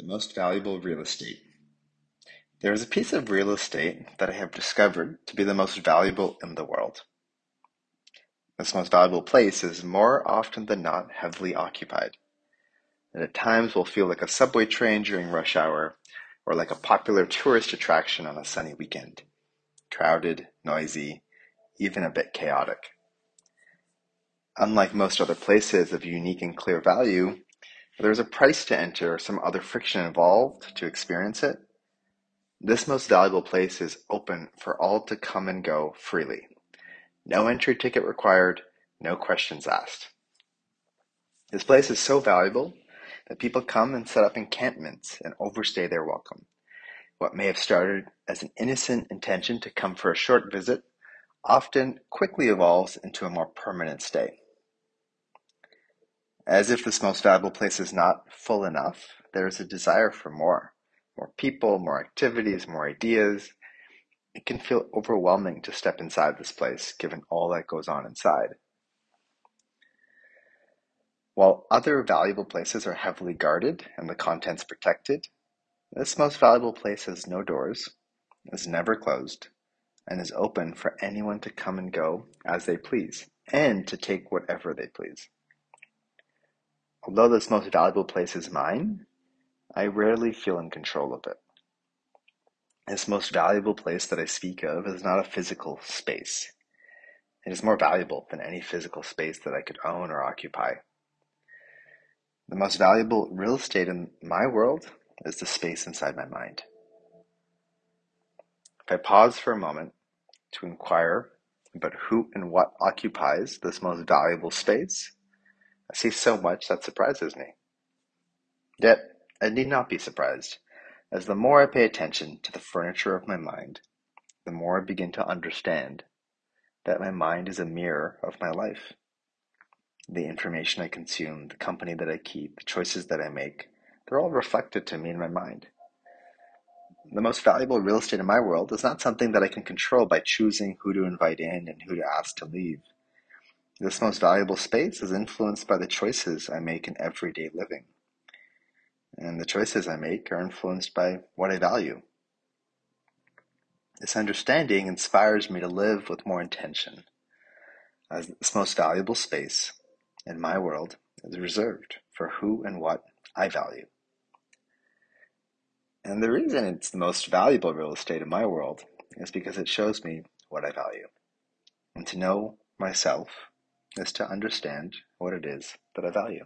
The most valuable real estate. There is a piece of real estate that I have discovered to be the most valuable in the world. This most valuable place is more often than not heavily occupied. And at times will feel like a subway train during rush hour or like a popular tourist attraction on a sunny weekend. Crowded, noisy, even a bit chaotic. Unlike most other places of unique and clear value, there is a price to enter or some other friction involved to experience it. This most valuable place is open for all to come and go freely. No entry ticket required, no questions asked. This place is so valuable that people come and set up encampments and overstay their welcome. What may have started as an innocent intention to come for a short visit often quickly evolves into a more permanent stay. As if this most valuable place is not full enough, there is a desire for more. More people, more activities, more ideas. It can feel overwhelming to step inside this place, given all that goes on inside. While other valuable places are heavily guarded and the contents protected, this most valuable place has no doors, is never closed, and is open for anyone to come and go as they please, and to take whatever they please. Although this most valuable place is mine, I rarely feel in control of it. This most valuable place that I speak of is not a physical space. It is more valuable than any physical space that I could own or occupy. The most valuable real estate in my world is the space inside my mind. If I pause for a moment to inquire about who and what occupies this most valuable space, I see so much that surprises me. Yet, I need not be surprised, as the more I pay attention to the furniture of my mind, the more I begin to understand that my mind is a mirror of my life. The information I consume, the company that I keep, the choices that I make, they're all reflected to me in my mind. The most valuable real estate in my world is not something that I can control by choosing who to invite in and who to ask to leave. This most valuable space is influenced by the choices I make in everyday living. And the choices I make are influenced by what I value. This understanding inspires me to live with more intention, as this most valuable space in my world is reserved for who and what I value. And the reason it's the most valuable real estate in my world is because it shows me what I value. And to know myself is to understand what it is that I value.